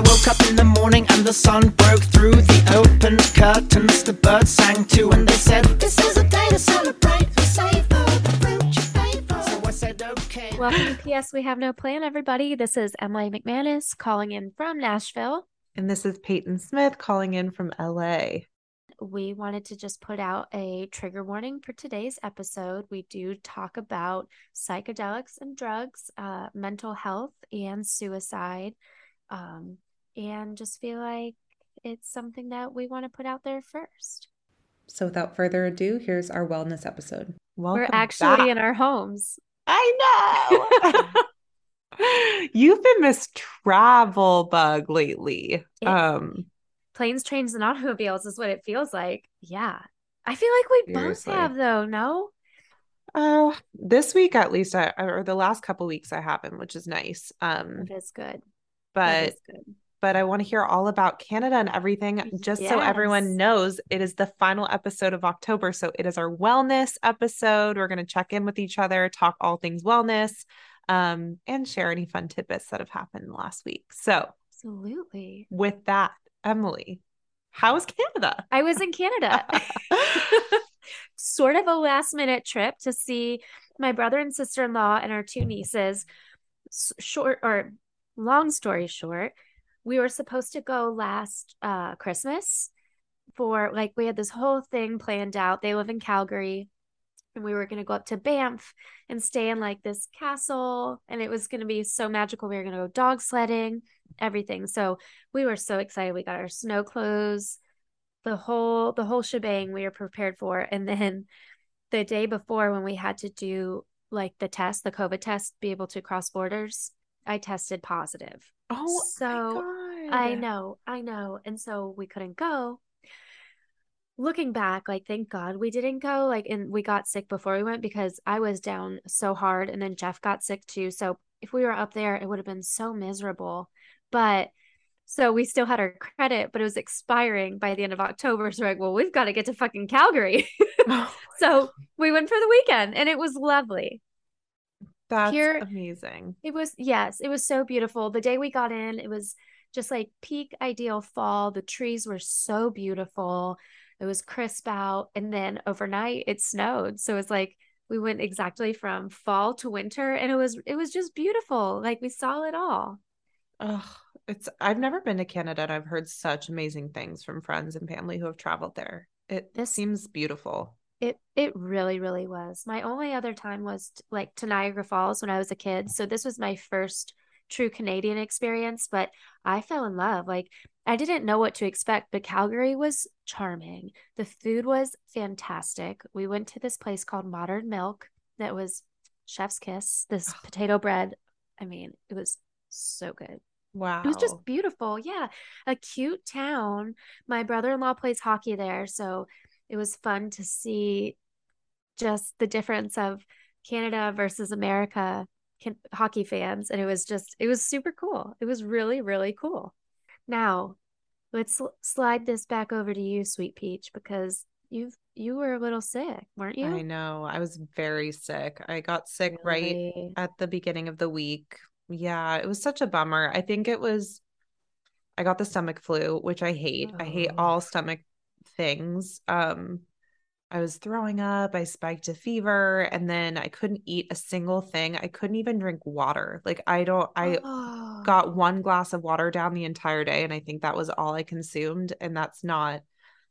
I woke up in the morning and the sun broke through the open curtains. The birds sang too, and they said, This is a day to celebrate and savor the fruit you favor. So I said, Okay. Welcome to PS We Have No Plan, everybody. This is Emily McManus calling in from Nashville. And this is Peyton Smith calling in from LA. We wanted to just put out a trigger warning for today's episode. We do talk about psychedelics and drugs, uh, mental health, and suicide. Um, and just feel like it's something that we want to put out there first. So without further ado, here's our wellness episode. Welcome We're actually back. in our homes. I know. You've been Miss Travel Bug lately. It, um planes, trains, and automobiles is what it feels like. Yeah. I feel like we seriously. both have though, no? Oh, uh, this week at least I or the last couple weeks I haven't, which is nice. Um It is good. But good. But I want to hear all about Canada and everything just yes. so everyone knows it is the final episode of October. So it is our wellness episode. We're going to check in with each other, talk all things wellness um, and share any fun tidbits that have happened last week. So, absolutely. With that, Emily, how was Canada? I was in Canada. sort of a last minute trip to see my brother and sister in law and our two nieces. Short or long story short, we were supposed to go last uh, Christmas for like we had this whole thing planned out. They live in Calgary and we were going to go up to Banff and stay in like this castle and it was going to be so magical. We were going to go dog sledding everything. So we were so excited. We got our snow clothes the whole the whole shebang we were prepared for. And then the day before when we had to do like the test the covid test be able to cross borders i tested positive oh so i know i know and so we couldn't go looking back, like thank God we didn't go. Like, and we got sick before we went because I was down so hard, and then Jeff got sick too. So if we were up there, it would have been so miserable. But so we still had our credit, but it was expiring by the end of October. So we're like, well, we've got to get to fucking Calgary. oh so we went for the weekend, and it was lovely. That's Here, amazing. It was yes, it was so beautiful. The day we got in, it was just like peak ideal fall. The trees were so beautiful. It was crisp out. And then overnight it snowed. So it's like we went exactly from fall to winter and it was it was just beautiful. Like we saw it all. Oh, it's I've never been to Canada and I've heard such amazing things from friends and family who have traveled there. It this seems beautiful. It it really really was. My only other time was t- like to Niagara Falls when I was a kid. So this was my first true Canadian experience, but I fell in love. Like I didn't know what to expect, but Calgary was charming. The food was fantastic. We went to this place called Modern Milk that was chef's kiss, this oh. potato bread. I mean, it was so good. Wow. It was just beautiful. Yeah. A cute town. My brother in law plays hockey there. So it was fun to see just the difference of Canada versus America can, hockey fans. And it was just, it was super cool. It was really, really cool. Now, let's slide this back over to you, Sweet Peach, because you've you were a little sick, weren't you? I know. I was very sick. I got sick really? right at the beginning of the week. Yeah, it was such a bummer. I think it was I got the stomach flu, which I hate. Oh. I hate oh. all stomach things. Um I was throwing up, I spiked a fever, and then I couldn't eat a single thing. I couldn't even drink water. Like I don't I oh. got one glass of water down the entire day and I think that was all I consumed and that's not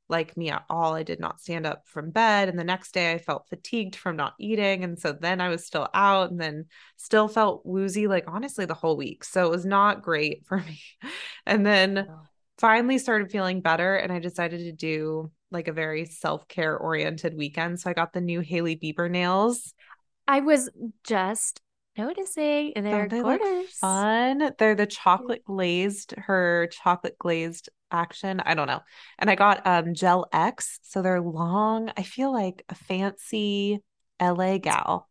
like me at all. I did not stand up from bed and the next day I felt fatigued from not eating and so then I was still out and then still felt woozy like honestly the whole week. So it was not great for me. And then oh. Finally started feeling better and I decided to do like a very self-care oriented weekend. So I got the new Hailey Bieber nails. I was just noticing and they're they gorgeous. fun. They're the chocolate glazed, her chocolate glazed action. I don't know. And I got um gel X. So they're long. I feel like a fancy LA gal.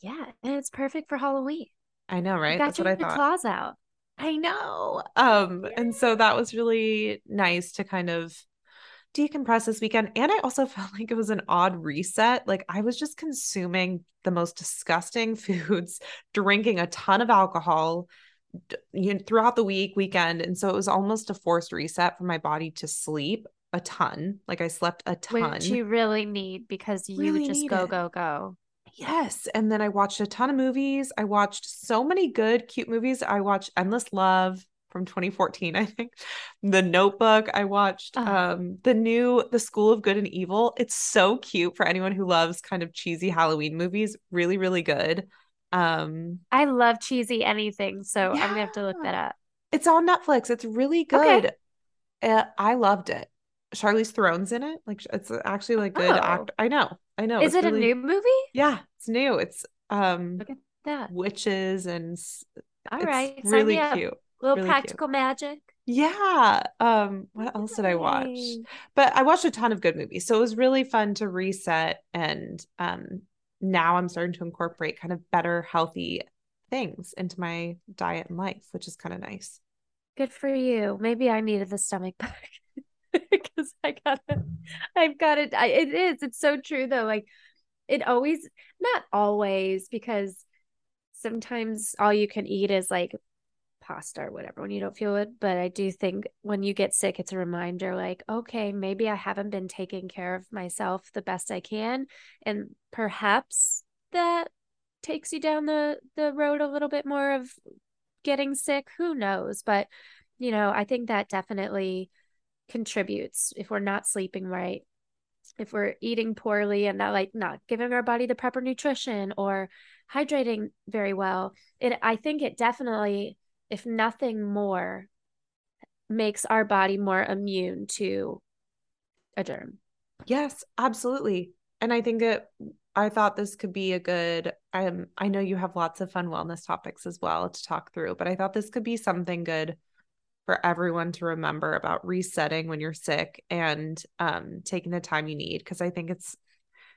Yeah. And it's perfect for Halloween. I know, right? That's what I thought. Claws out. I know. Um, yeah. and so that was really nice to kind of decompress this weekend. And I also felt like it was an odd reset. Like I was just consuming the most disgusting foods, drinking a ton of alcohol, you know, throughout the week, weekend. And so it was almost a forced reset for my body to sleep a ton. Like I slept a ton. Which you really need because you really just go, it. go, go. Yes. And then I watched a ton of movies. I watched so many good, cute movies. I watched Endless Love from 2014, I think. The Notebook. I watched uh, um the new The School of Good and Evil. It's so cute for anyone who loves kind of cheesy Halloween movies. Really, really good. Um I love cheesy anything, so yeah. I'm gonna have to look that up. It's on Netflix. It's really good. Okay. Uh, I loved it. Charlize Theron's in it. Like it's actually like good oh. act. I know. I know. Is it's it really... a new movie? Yeah, it's new. It's um Look at that. witches and all right, really cute. A little really practical cute. magic. Yeah. Um, what else did I watch? But I watched a ton of good movies. So it was really fun to reset and um now I'm starting to incorporate kind of better healthy things into my diet and life, which is kind of nice. Good for you. Maybe I needed the stomach bug. because I gotta, I've got it. It is. It's so true though. Like it always, not always, because sometimes all you can eat is like pasta or whatever when you don't feel it. But I do think when you get sick, it's a reminder like, okay, maybe I haven't been taking care of myself the best I can. And perhaps that takes you down the the road a little bit more of getting sick. Who knows? But you know, I think that definitely contributes if we're not sleeping right. If we're eating poorly and not like not giving our body the proper nutrition or hydrating very well it i think it definitely if nothing more makes our body more immune to a germ. Yes absolutely. And i think that i thought this could be a good um i know you have lots of fun wellness topics as well to talk through but i thought this could be something good for everyone to remember about resetting when you're sick and um, taking the time you need because I think it's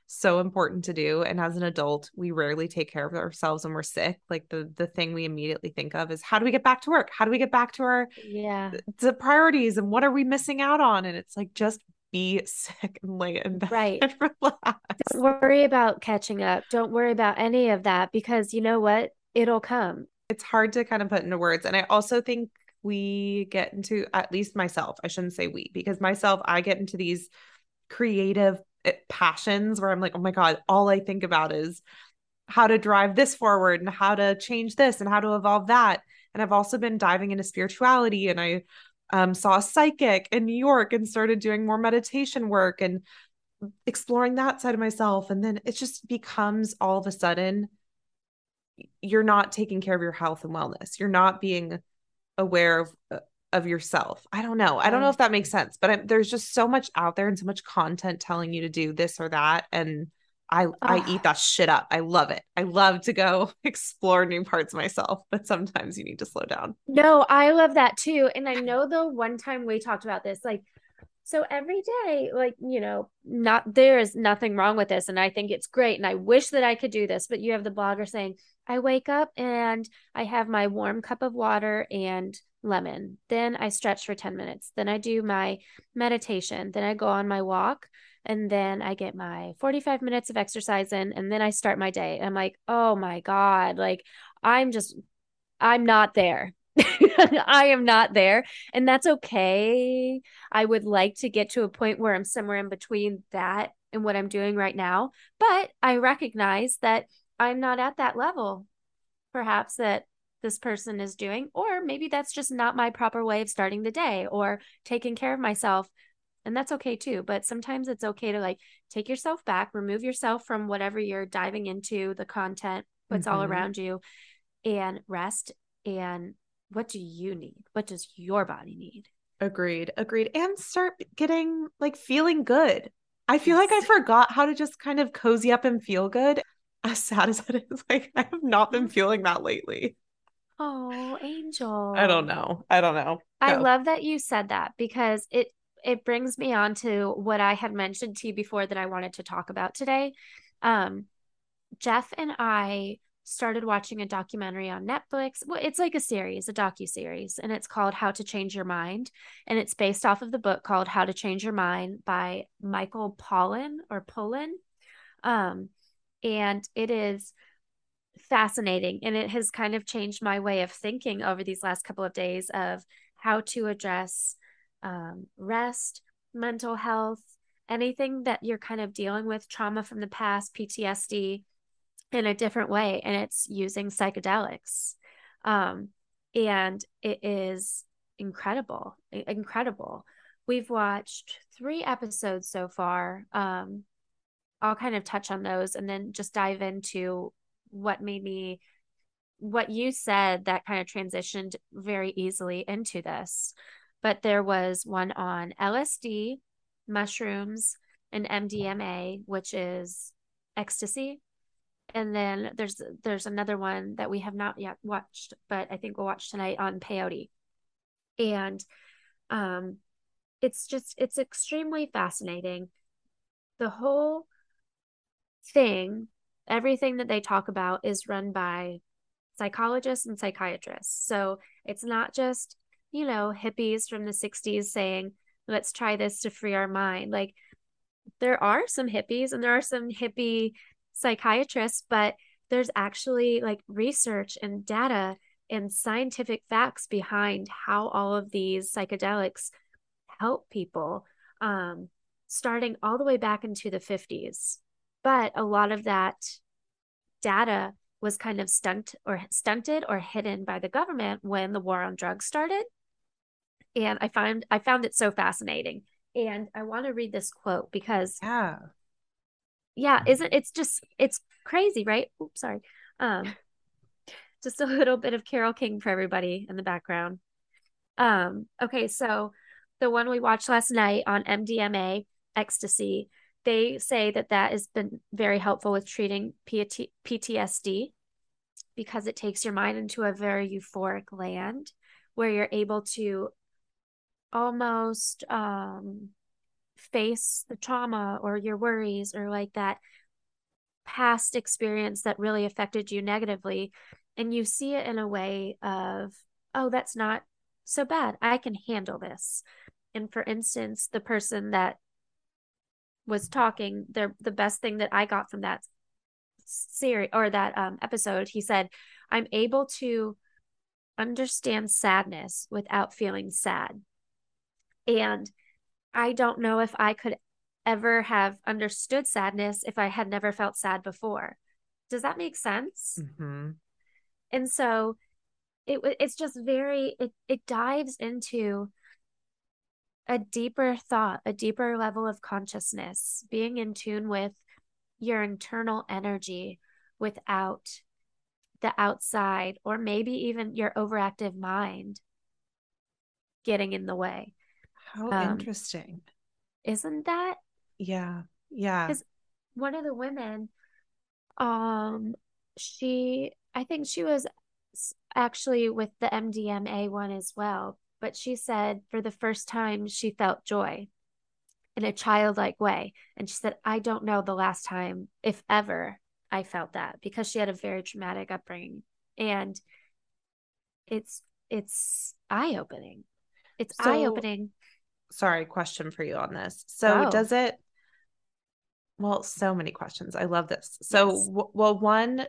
so important to do. And as an adult we rarely take care of ourselves when we're sick. Like the the thing we immediately think of is how do we get back to work? How do we get back to our yeah. the priorities? And what are we missing out on? And it's like just be sick and lay in bed right. don't worry about catching up. Don't worry about any of that because you know what? It'll come. It's hard to kind of put into words. And i also think we get into at least myself i shouldn't say we because myself i get into these creative eh, passions where i'm like oh my god all i think about is how to drive this forward and how to change this and how to evolve that. And i've also been diving into spirituality and i um, saw a psychic in new york and started doing more meditation work and exploring that side of myself. And then it just becomes all of a sudden you're not taking care of your health and wellness. You're not being aware of uh, of yourself. I don't know. I don't know if that makes sense, but I'm, there's just so much out there and so much content telling you to do this or that and I I eat that shit up. I love it. I love to go explore new parts of myself, but sometimes you need to slow down. No, I love that too. And I know the one time we talked about this like so every day like you know not there is nothing wrong with this and I think it's great and I wish that I could do this, but you have the blogger saying I wake up and I have my warm cup of water and lemon. Then I stretch for 10 minutes. Then I do my meditation. Then I go on my walk and then I get my 45 minutes of exercise in and then I start my day. And I'm like, "Oh my god, like I'm just I'm not there." I am not there, and that's okay. I would like to get to a point where I'm somewhere in between that and what I'm doing right now, but I recognize that I'm not at that level, perhaps that this person is doing, or maybe that's just not my proper way of starting the day or taking care of myself. And that's okay too. But sometimes it's okay to like take yourself back, remove yourself from whatever you're diving into, the content, what's mm-hmm. all around you, and rest. And what do you need? What does your body need? Agreed. Agreed. And start getting like feeling good. I feel yes. like I forgot how to just kind of cozy up and feel good as sad as it is, like I have not been feeling that lately. Oh, Angel. I don't know. I don't know. I love that you said that because it it brings me on to what I had mentioned to you before that I wanted to talk about today. Um, Jeff and I started watching a documentary on Netflix. Well, it's like a series, a docu series, and it's called How to Change Your Mind, and it's based off of the book called How to Change Your Mind by Michael Pollan or Pollan. Um, and it is fascinating and it has kind of changed my way of thinking over these last couple of days of how to address um, rest mental health anything that you're kind of dealing with trauma from the past ptsd in a different way and it's using psychedelics. Um, and it is incredible incredible. We've watched three episodes so far. Um, i'll kind of touch on those and then just dive into what made me what you said that kind of transitioned very easily into this. But there was one on lsd mushrooms and mdma which is ecstasy and then there's there's another one that we have not yet watched but i think we'll watch tonight on peyote. And um it's just it's extremely fascinating. The whole thing everything that they talk about is run by psychologists and psychiatrists. So it's not just you know hippies from the 60s saying let's try this to free our mind. Like there are some hippies and there are some hippie psychiatrists, but there's actually like research and data and scientific facts behind how all of these psychedelics help people, um, starting all the way back into the 50s. But a lot of that data was kind of stunt or stunted or hidden by the government when the war on drugs started. And I find I found it so fascinating. And I want to read this quote because yeah yeah isn't it's just it's crazy right? Oops sorry. Um just a little bit of Carole King for everybody in the background. Um okay so the one we watched last night on mdma ecstasy they say that that has been very helpful with treating ptsd because it takes your mind into a very euphoric land where you're able to almost um face the trauma or your worries or like that past experience that really affected you negatively and you see it in a way of oh that's not so bad. I can handle this. And for instance the person that was talking the the best thing that i got from that series or that um, episode he said i'm able to understand sadness without feeling sad. And I don't know if I could ever have understood sadness if I had never felt sad before. Does that make sense? Mm-hmm. And so it it's just very it it dives into a deeper thought, a deeper level of consciousness, being in tune with your internal energy without the outside or maybe even your overactive mind getting in the way. How um, interesting. Isn't that? Yeah. Yeah. Because one of the women, um, she, I think she was actually with the MDMA one as well, but she said for the first time she felt joy in a childlike way. And she said, I don't know the last time, if ever, I felt that because she had a very traumatic upbringing. And it's, it's eye opening. It's so, eye opening sorry, question for you on this. So, oh. does it? Well, so many questions. I love this. So, yes. w- well, one,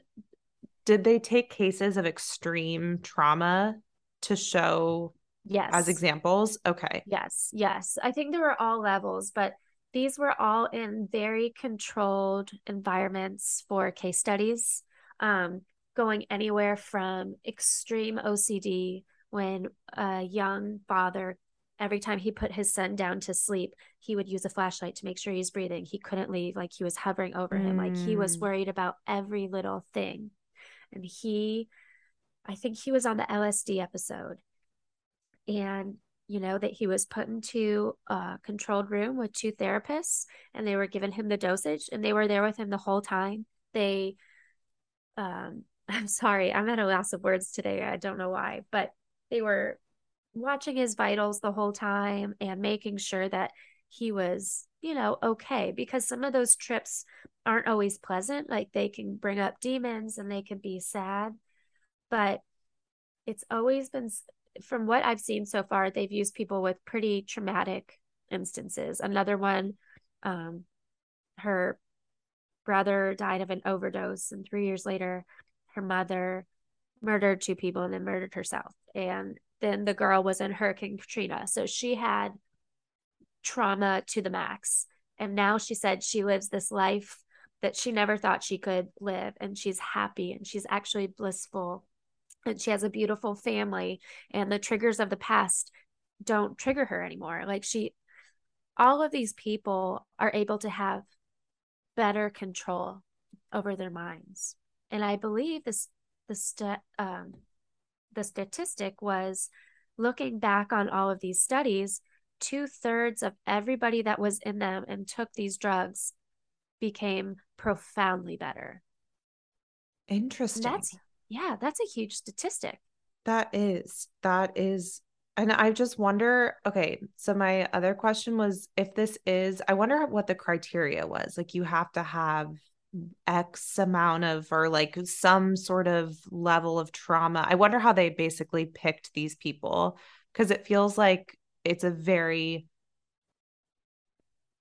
did they take cases of extreme trauma to show yes as examples? Okay. Yes, yes. I think there were all levels, but these were all in very controlled environments for case studies. Um, going anywhere from extreme OCD when a young father every time he put his son down to sleep, he would use a flashlight to make sure he's breathing. He couldn't leave, like he was hovering over him, like he was mm. worried about every little thing. And he, I think he was on the LSD episode. And, you know, that he was put into a controlled room with two therapists and they were giving him the dosage and they were there with him the whole time. They, um, I'm sorry, I'm at a loss of words today. I don't know why, but they were watching his vitals the whole time and making sure that he was, you know, okay. Because some of those trips aren't always pleasant. Like they can bring up demons and they can be sad. But it's always been, from what I've seen so far, they've used people with pretty traumatic instances. Another one, um, her brother died of an overdose, and three years later, her mother murdered two people and then murdered herself. And then the girl was in Hurricane Katrina. So she had trauma to the max. And now she said she lives this life that she never thought she could live. And she's happy and she's actually blissful. And she has a beautiful family. And the triggers of the past don't trigger her anymore. Like she, all of these people are able to have better control over their minds. And I believe this the st- um, the statistic was looking back on all of these studies, two thirds of everybody that was in them and took these drugs became profoundly better. Interesting. And that's yeah, that's a huge statistic. That is that is and I just wonder, okay, so my other question was if this is, I wonder what the criteria was. Like you have to have X amount of, or like some sort of level of trauma. I wonder how they basically picked these people because it feels like it's a very,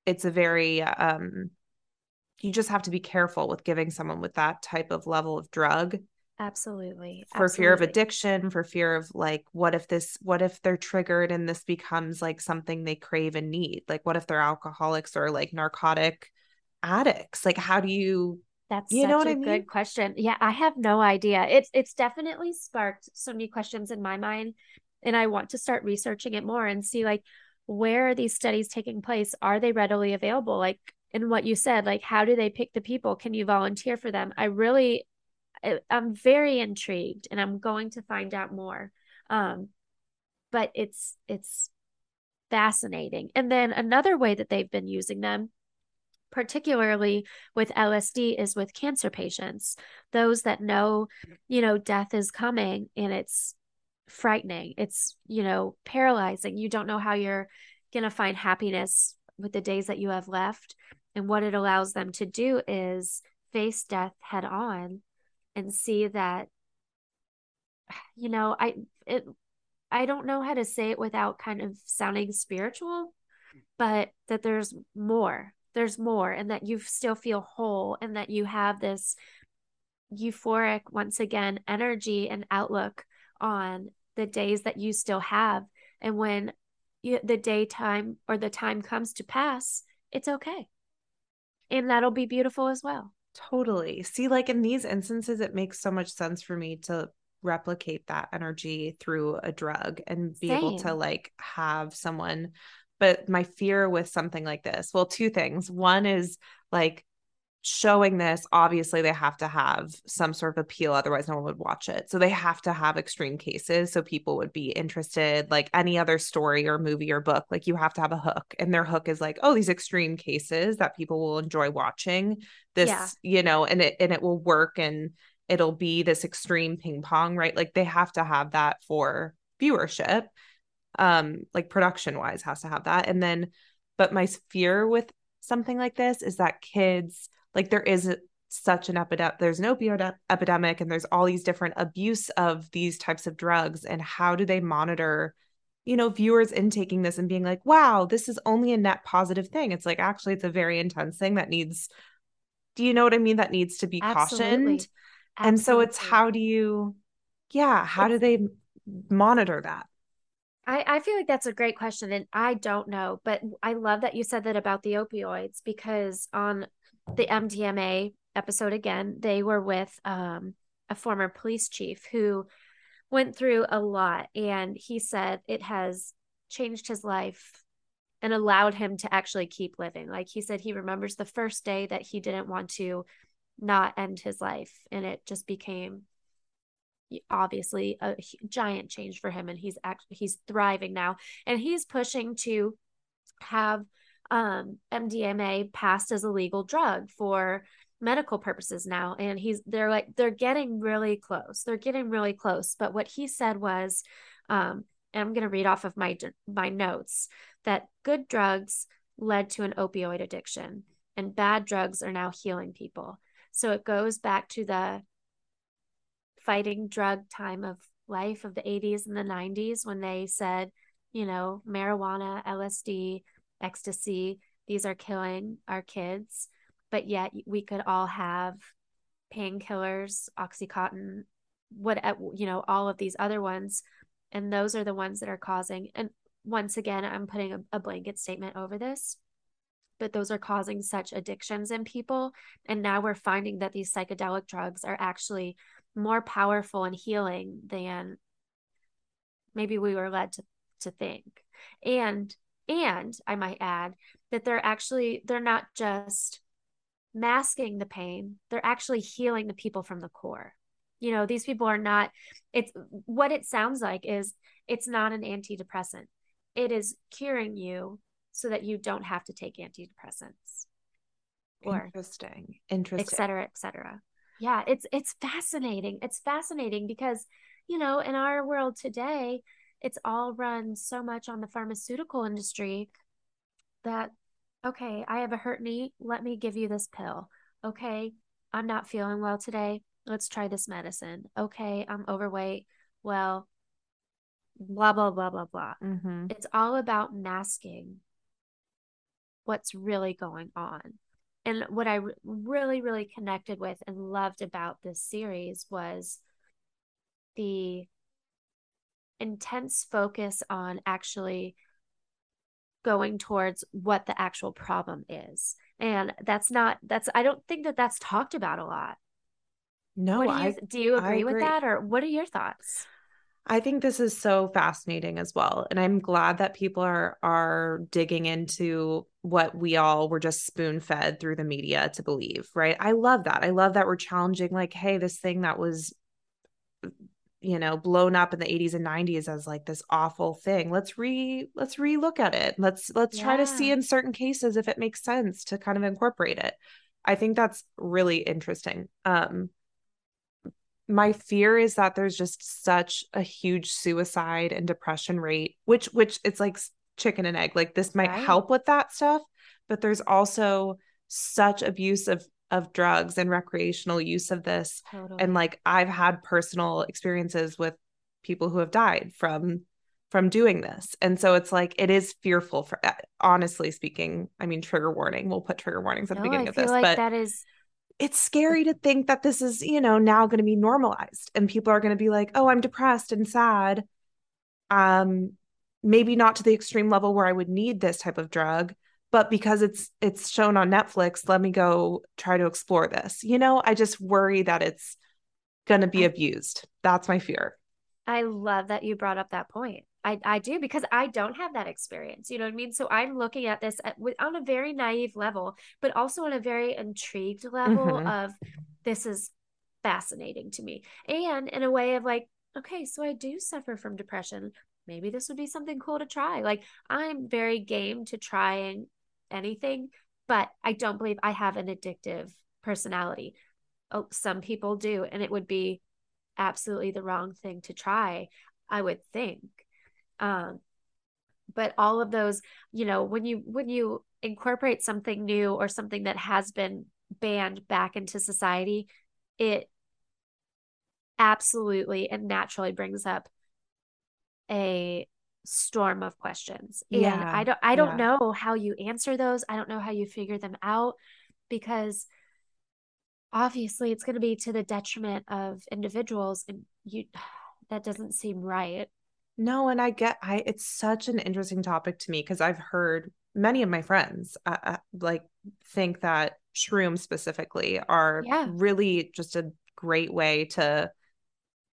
it's a very, um, you just have to be careful with giving someone with that type of level of drug Absolutely. For Absolutely. fear of addiction, for fear of like, what if this, what if they're triggered and this becomes like something they crave and need? Like, what if they're alcoholics or like narcotic addicts? Like, how do you, that's you know what I mean? good question. Yeah, I have no idea. It's it's definitely sparked so many questions in my mind, and I want to start researching it more and see like where are these studies taking place? Are they readily available? Like in what you said, like how do they pick the people? Can you volunteer for them? I really I'm very intrigued and I'm going to find out more. Um, but it's it's fascinating. And then another way that they've been using them particularly with LSD is with cancer patients those that know you know death is coming and it's frightening it's you know paralyzing. You don't know how you're going to find happiness with the days that you have left. And what it allows them to do is face death head on and see that you know i it i don't know how to say it without kind of sounding spiritual but that there's more there's more and that you still feel whole and that you have this euphoric once again energy and outlook on the days that you still have and when you, the daytime or the time comes to pass it's okay and that'll be beautiful as well Totally. See, like in these instances, it makes so much sense for me to replicate that energy through a drug and be Same. able to like have someone. But my fear with something like this, well, two things. One is like showing this, obviously they have to have some sort of appeal, otherwise no one would watch it. So they have to have extreme cases so people would be interested. Like any other story or movie or book, like you have to have a hook, and their hook is like, oh, these extreme cases that people will enjoy watching. This, yeah. you know, and it and it will work and it'll be this extreme ping pong, right? Like they have to have that for viewership. Um, like production wise has to have that. And then, but my fear with something like this is that kids like there is such an epidemic there's an opioid epidemic and there's all these different abuse of these types of drugs and how do they monitor you know viewers intaking this and being like wow this is only a net positive thing it's like actually it's a very intense thing that needs do you know what i mean that needs to be Absolutely. cautioned Absolutely. and so it's how do you yeah how do they monitor that I, I feel like that's a great question and I don't know, but I love that you said that about the opioids because on the MDMA episode again, they were with um, a former police chief who went through a lot. And he said it has changed his life and allowed him to actually keep living. Like he said, he remembers the first day that he didn't want to not end his life. And it just became obviously a giant change for him and he's actually he's thriving now. And he's pushing to have um, MDMA passed as a legal drug for medical purposes now. And he's they're like they're getting really close. They're getting really close. But what he said was um and i'm going to read off of my my notes that good drugs led to an opioid addiction and bad drugs are now healing people. So it goes back to the fighting drug time of life of the 80s and the 90s when they said you know marijuana lsd ecstasy. These are killing our kids, but yet we could all have painkillers, Oxycontin, what you know, all of these other ones, and those are the ones that are causing. And once again, I'm putting a, a blanket statement over this, but those are causing such addictions in people. And now we're finding that these psychedelic drugs are actually more powerful and healing than maybe we were led to to think. And and I might add that they're actually they're not just masking the pain, they're actually healing the people from the core. You know, these people are not it's what it sounds like is it's not an antidepressant. It is curing you so that you don't have to take antidepressants or interesting interesting et cetera et cetera yeah it's it's fascinating. It's fascinating because you know in our world today it's all run so much on the pharmaceutical industry that okay i have a hurt knee. Let me give you this pill. Okay i'm not feeling well today. Let's try this medicine. Okay i'm overweight. Well blah blah blah blah blah. Mm-hmm. it's all about masking what's really going on. And what I really, really connected with and loved about this series was the intense focus on actually going towards what the actual problem is. And that's not, that's, I don't think that that's talked about a lot. No, do you, I do you agree, agree with that or what are your thoughts? I think this is so fascinating as well. And I'm glad that people are are digging into what we all were just spoon fed through the media to believe, right? I love that. I love that we're challenging like, hey, this thing that was you know, blown up in the 80s and 90s as like this awful thing. Let's re let's re-look at it. Let's let's yeah. try to see in certain cases if it makes sense to kind of incorporate it. I think that's really interesting. Um my fear is that there's just such a huge suicide and depression rate which which it's like chicken and egg like this might right. help with that stuff but there's also such abuse of of drugs and recreational use of this totally. and like i've had personal experiences with people who have died from from doing this and so it's like it is fearful for honestly speaking i mean trigger warning we'll put trigger warnings at no, the beginning of this like but that is it's scary to think that this is, you know, now going to be normalized and people are going to be like, "Oh, I'm depressed and sad." Um maybe not to the extreme level where I would need this type of drug, but because it's it's shown on Netflix, let me go try to explore this. You know, I just worry that it's going to be abused. That's my fear. I love that you brought up that point. I, I do because I don't have that experience. You know what I mean? So I'm looking at this at, on a very naive level, but also on a very intrigued level mm-hmm. of this is fascinating to me. And in a way of like, okay, so I do suffer from depression. Maybe this would be something cool to try. Like I'm very game to trying anything, but I don't believe I have an addictive personality. Oh, some people do, and it would be absolutely the wrong thing to try, I would think. Um, but all of those, you know, when you when you incorporate something new or something that has been banned back into society, it absolutely and naturally brings up a storm of questions. Yeah. And I don't I don't yeah. know how you answer those. I don't know how you figure them out because obviously it's going to be to the detriment of individuals and you that doesn't seem right no, and I get I it's such an interesting topic to me because I've heard many of my friends uh, uh, like think that shrooms specifically are yeah. really just a great way to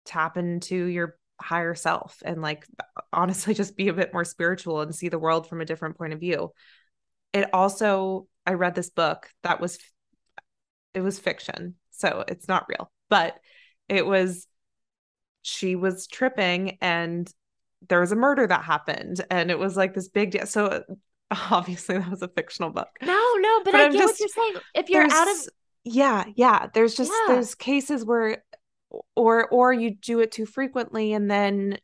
tap into your higher self and like honestly just be a bit more spiritual and see the world from a different point of view. It also I read this book that was it was fiction, so it's not real, but it was she was tripping and there was a murder that happened and it was like this big deal. So obviously that was a fictional book. No, no, but, but I I'm get just, what you're saying. If you're out of yeah, yeah. There's just yeah. there's cases where or or you do it too frequently and then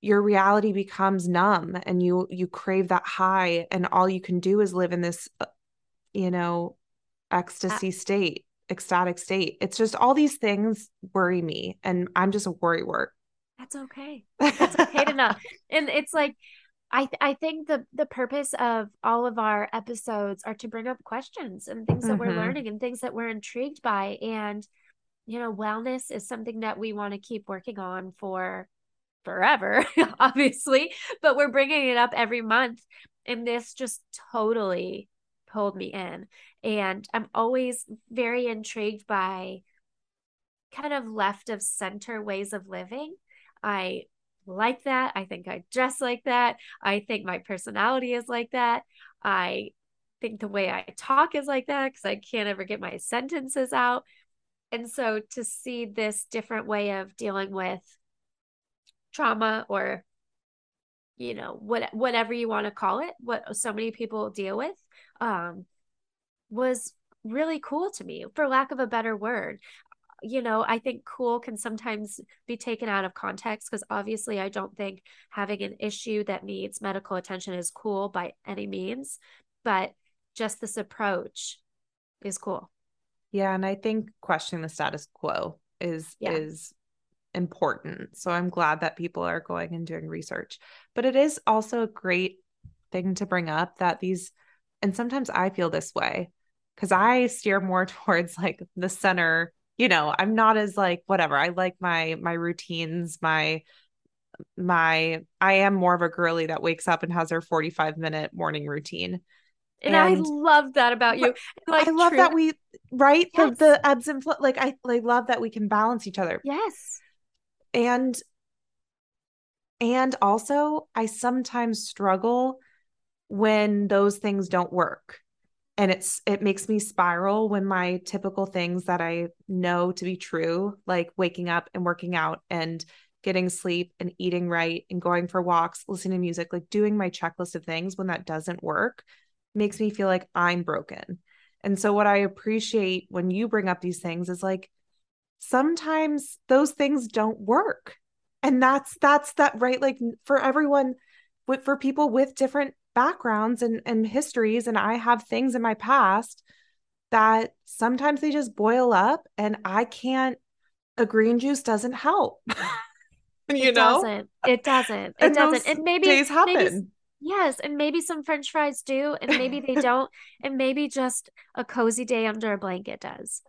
your reality becomes numb and you you crave that high and all you can do is live in this uh, you know ecstasy uh, state ecstatic state it's just all these things worry me and i'm just a worry wart that's okay. That's okay to know. And it's like I th- I think the the purpose of all of our episodes are to bring up questions and things that mm-hmm. we're learning and things that we're intrigued by and you know, wellness is something that we want to keep working on for forever, obviously, but we're bringing it up every month. And this just totally pulled me in. And I'm always very intrigued by kind of left of center ways of living. I like that. I think I dress like that. I think my personality is like that. I think the way I talk is like that because I can't ever get my sentences out. And so to see this different way of dealing with trauma or you know what whatever you want to call it what so many people deal with um was really cool to me for lack of a better word. You know i think cool can sometimes be taken out of context because obviously i don't think having an issue that needs medical attention is cool by any means but just this approach is cool yeah and i think questioning the status quo is yeah. is important. So I'm glad that people are going and doing research. But it is also a great thing to bring up that these, and sometimes I feel this way because I steer more towards like the center. You know, I'm not as like whatever. I like my my routines, my my I am more of a girly that wakes up and has her 45 minute morning routine. And, and I love that about you. Like I love true. that we right yes. the the ebbs and flow. Like I like love that we can balance each other. Yes and and also i sometimes struggle when those things don't work and it's it makes me spiral when my typical things that i know to be true like waking up and working out and getting sleep and eating right and going for walks listening to music like doing my checklist of things when that doesn't work makes me feel like i'm broken. And so what i appreciate when you bring up these things is like sometimes those things don't work. And that's that's that right? Like for everyone with for people with different backgrounds and and histories and i have things in my past that sometimes they just boil up and i can't a green juice doesn't help. You know it know? doesn't. it doesn't. It doesn't. and maybe days happen. maybe, yes and maybe some french fries do and maybe they don't and maybe just a cozy day under a blanket does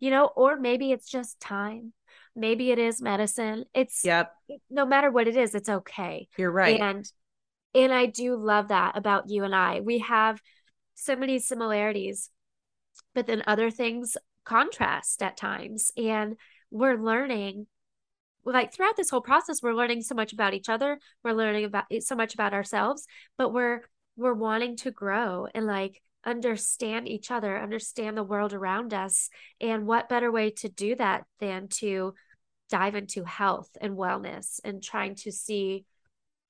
you know, or maybe it's just time. Maybe it is medicine. It's yep. No matter what it is, it's okay. You're right. And and I do love that about you and I. We have so many similarities, but then other things contrast at times. And we're learning like throughout this whole process we're learning so much about each other we're learning about eh, so much about ourselves but we're we're wanting to grow and like understand each other, understand the world around us. And what better way to do that than to dive into health and wellness and trying to see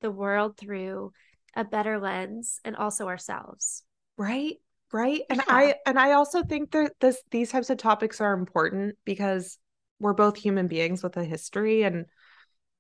the world through a better lens and also ourselves. Right. Right. And yeah. I and I also think that this these types of topics are important because we're both human beings with a history and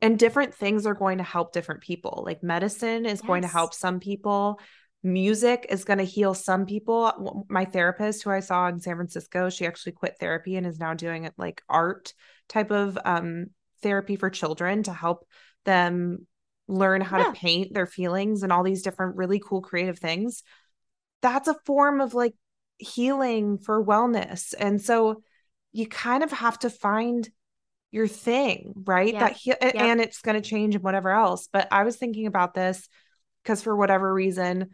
and different things are going to help different people. Like medicine is yes. going to help some people music is going to heal some people. My therapist, who I saw in San Francisco, she actually quit therapy and is now doing it like art type of um, therapy for children to help them learn how yeah. to paint their feelings and all these different really cool creative things. That's a form of like healing for wellness. And so you kind of have to find your thing, right? Yeah. That he- yep. and it's going to change and whatever else. But I was thinking about this because for whatever reason,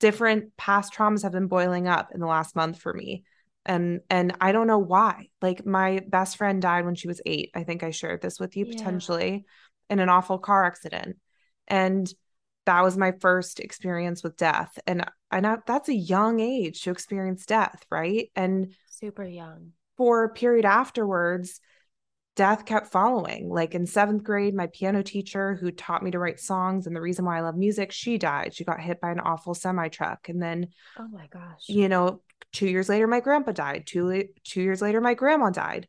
different past traumas have been boiling up in the last month for me and and i don't know why like my best friend died when she was 8 i think i shared this with you yeah. potentially in an awful car accident and that was my first experience with death and and I, that's a young age to experience death right and super young for a period afterwards death kept following. Like in seventh grade, my piano teacher who taught me to write songs and the reason why I love music, she died. She got hit by an awful semi truck. And then, oh my gosh, you know, two years later, my grandpa died. Two, two years later, my grandma died.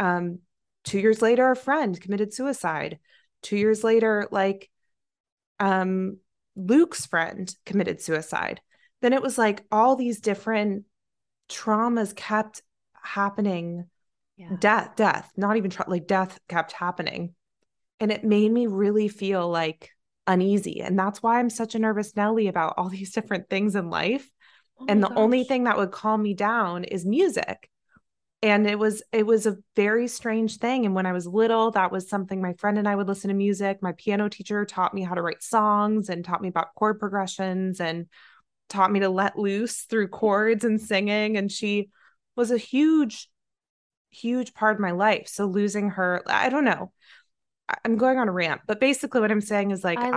Um, two years later, a friend committed suicide. Two years later, like, um, Luke's friend committed suicide. Then it was like all these different traumas kept happening yeah. death death not even tr- like death kept happening. And it made me really feel like uneasy. And that's why i'm such a nervous nelly about all these different things in life. Oh and the gosh. only thing that would calm me down is music. And it was it was a very strange thing. And when i was little that was something my friend and i would listen to music. My piano teacher taught me how to write songs and taught me about chord progressions and taught me to let loose through chords and singing. And she was a huge huge part of my life so losing her i don't know i'm going on a rant but basically what i'm saying is like I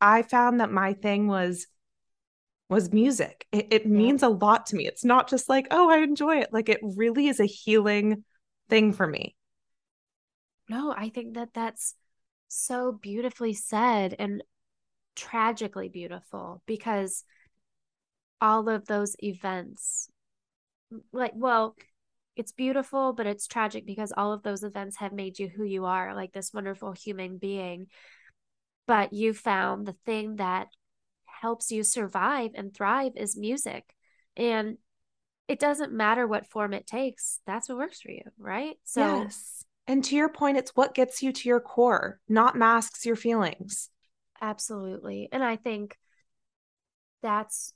i i found that my thing was was music. It, it means a lot to me. It's not just like, oh, I enjoy it. Like it really is a healing thing for me. No, I think that that's so beautifully said and tragically beautiful because all of those events, like, well, it's beautiful, but it's tragic because all of those events have made you who you are, like this wonderful human being. But you found the thing that helps you survive and thrive is music. And it doesn't matter what form it takes, that's what works for you, right? So, yes. And to your point, it's what gets you to your core, not masks your feelings. Absolutely. And I think that's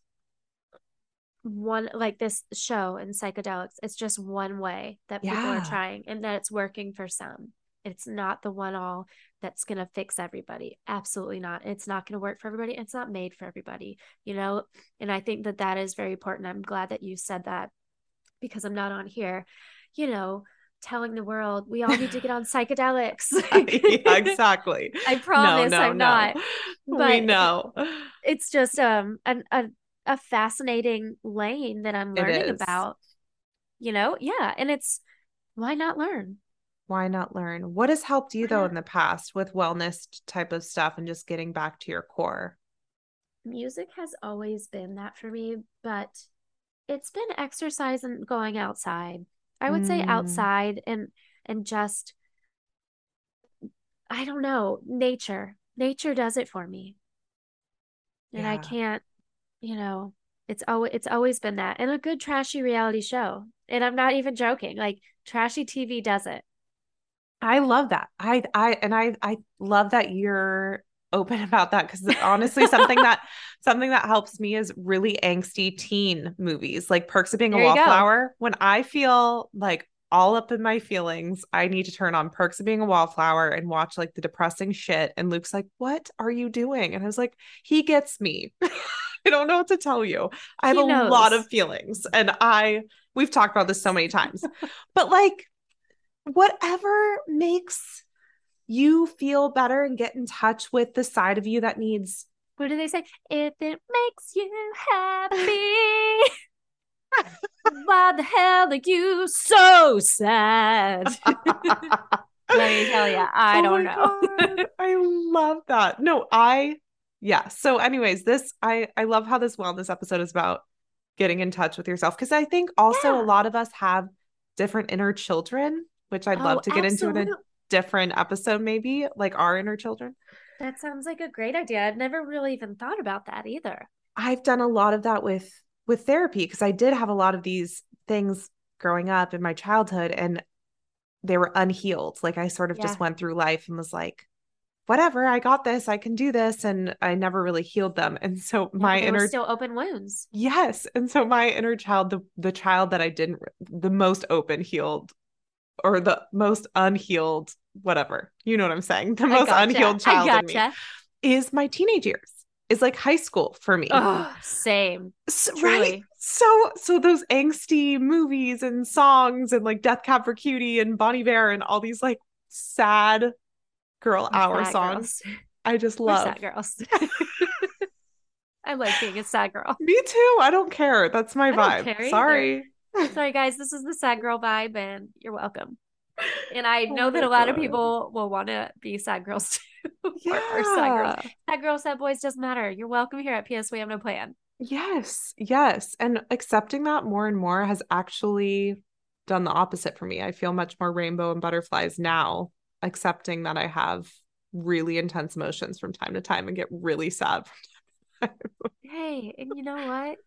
one like this show in psychedelics it's just one way that people yeah. are trying and that it's working for some it's not the one all that's going to fix everybody. Absolutely not. It's not going to work for everybody. It's not made for everybody, you know? And I think that that is very important. I'm glad that you said that because I'm not on here, you know, telling the world we all need to get on psychedelics. yeah, exactly. I promise no, no, I'm no. not. But we know. It's just um an, a a fascinating lane that I'm learning about. You know? Yeah, and it's why not learn? why not learn? What has helped you though in the past with wellness type of stuff and just getting back to your core? Music has always been that for me, but it's been exercise and going outside. I would mm. say outside and and just I don't know, nature. Nature does it for me. And yeah. I can't, you know, it's always it's always been that. And a good trashy reality show. And I'm not even joking. Like trashy TV does it. I love that. I I and I I love that you're open about that because honestly something that something that helps me is really angsty teen movies like Perks of Being there a Wallflower. When I feel like all up in my feelings, I need to turn on Perks of Being a Wallflower and watch like the depressing shit. And Luke's like, "What are you doing?" And I was like, "He gets me." I don't know what to tell you. I have a lot of feelings, and I we've talked about this so many times, but like whatever makes you feel better and get in touch with the side of you that needs what do they say? If it makes you happy. Why the hell are you so sad? Let me tell you i oh don't know. I love that. No i yeah so anyways this i i love how this wellness episode is about getting in touch with yourself because i think also yeah. a lot of us have different inner children which I'd love oh, to get absolutely. into in a different episode, maybe like our inner children. That sounds like a great idea. I've never really even thought about that either. I've done a lot of that with with therapy because I did have a lot of these things growing up in my childhood and they were unhealed. Like I sort of yeah. just went through life and was like, whatever, I got this, I can do this. And I never really healed them. And so my yeah, inner still open wounds. Yes. And so my inner child, the the child that I didn't the most open healed or the most unhealed whatever you know what i'm saying the most gotcha. unhealed child gotcha. in me is my teenage years is like high school for me oh, same so, right so so those angsty movies and songs and like death cab for cutie and Bon Iver and all these like sad girl We're hour songs girls. i just love sad girls i like being a sad girl me too i don't care that's my I vibe sorry Sorry, guys. This is the sad girl vibe, and you're welcome. And I oh know oh that a lot God. of people will want to be sad girls too. Yeah. or, or sad girls. Sad girls, sad boys doesn't matter. You're welcome here at PS We Have No Plan. Yes, yes. And accepting that more and more has actually done the opposite for me. I feel much more rainbow and butterflies now, accepting that I have really intense emotions from time to time and get really sad. hey, and you know what?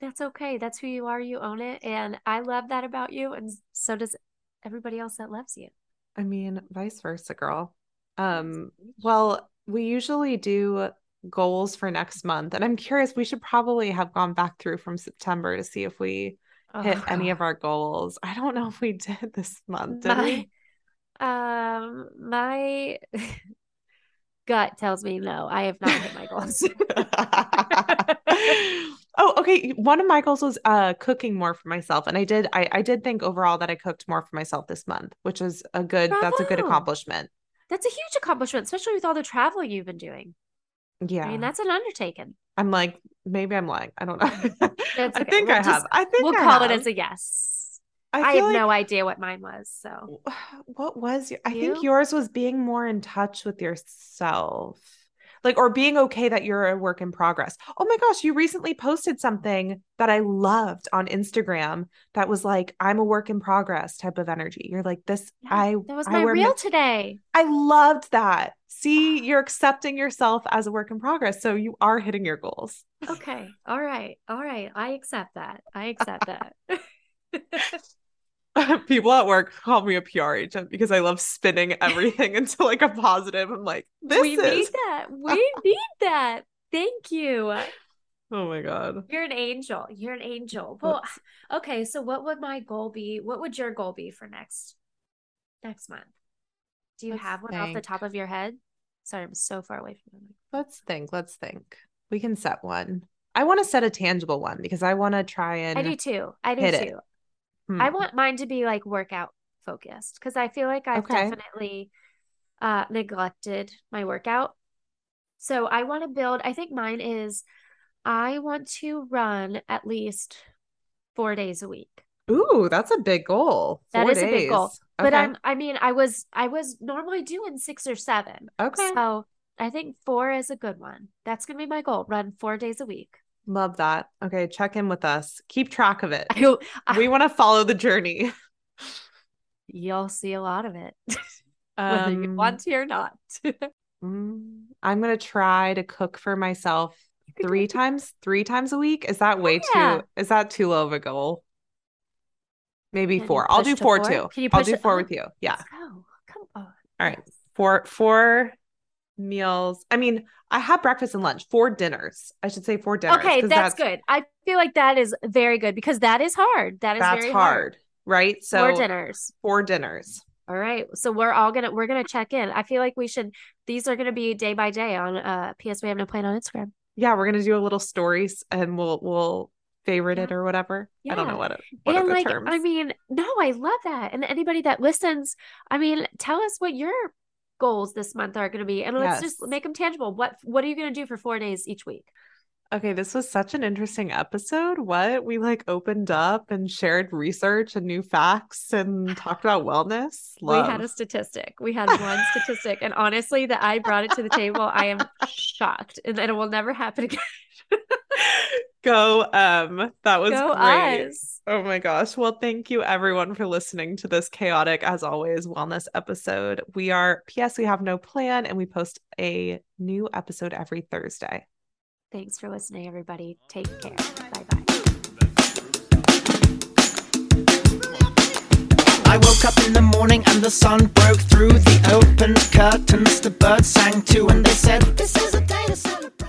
that's okay. That's who you are. You own it. And I love that about you. And so does everybody else that loves you. I mean, vice versa, girl. Um, well, we usually do goals for next month. And I'm curious, we should probably have gone back through from September to see if we hit Oh, any of our goals. I don't know if we did this month, did we? Um, my gut tells me no. I have not hit my goals. oh, okay. One of my goals was uh cooking more for myself. And I did I, I did think overall that I cooked more for myself this month, which is a good that's a good accomplishment. That's a huge accomplishment, especially with all the traveling you've been doing. Yeah. I mean, that's an undertaking. I'm like, maybe I'm lying. I don't know. It's I think We'll I have. I think We'll I call it as a yes. I, I, have like- no idea what mine was. So what was your, I You? think yours was being more in touch with yourself. Like or being okay that you're a work in progress. Oh my gosh, you recently posted something that I loved on Instagram that was like I'm a work in progress type of energy. You're like this yeah, I that was my reel ma- today. I loved that. See, ah. you're accepting yourself as a work in progress. So you are hitting your goals. Okay. All right. All right. I accept that. I accept that. People at work call me a PR agent because I love spinning everything into like a positive. I'm like, this we is We need that. We need that. Thank you. Oh my god. You're an angel. You're an angel. Well, That's- okay. So what would my goal be? What would your goal be for next next month? Do you Let's have one off the top of your head? Sorry, I'm so far away from them. Let's think. Let's think. We can set one. I want to set a tangible one because I want to try and I do too. I do too. it. Hmm. I want mine to be like workout focused because I feel like I've Okay. definitely uh neglected my workout. So I want to build, I think mine is I want to run at least four days a week. Ooh, that's a big goal. That Four is a big goal. days. But Okay. I'm I mean, I was I was normally doing six or seven. okay. So I think four is a good one. That's gonna be my goal. Run four days a week. Love that. Okay, check in with us. Keep track of it. I, I, We want to follow the journey. you'll see a lot of it, whether you Um, want to or not. mm, I'm gonna try to cook for myself three times, three times a week. Is that way Yeah. too? Is that too low of a goal? Maybe Can four. I'll do four four? too. Can you I'll do four up? with you. Yeah. Come on. All right. Four four meals. I mean, I have breakfast and lunch. Four dinners. I should say four dinners. Okay, that's, good. I feel like that is very good because that is hard. That is That's very hard, right? So Four dinners. Four dinners. All right. So we're all gonna we're gonna check in. I feel like we should these are gonna be day by day on uh PS We Have No Plan on Instagram. Yeah, we're gonna do a little stories and we'll we'll favorite it Yeah. or whatever. Yeah. I don't know what it what and the like terms. I mean, no, I love that. And anybody that listens, I mean, tell us what your goals this month are gonna be, and let's just make them tangible. What what are you gonna do for four days each week? Okay, this was such an interesting episode. What? We like opened up and shared research and new facts and talked about wellness. Love. We had a statistic. We had one statistic, and honestly, that I brought it to the table. I am shocked, and it will never happen again. Go um that was Go great. us. Oh my gosh. Well, thank you everyone for listening to this chaotic, as always, wellness episode. We are, P.S., we have no plan and we post a new episode every Thursday. Thanks for listening, everybody. Take care. Bye bye. I woke up in the morning and the sun broke through the open curtains. The birds sang too, and they said, This is a day to celebrate.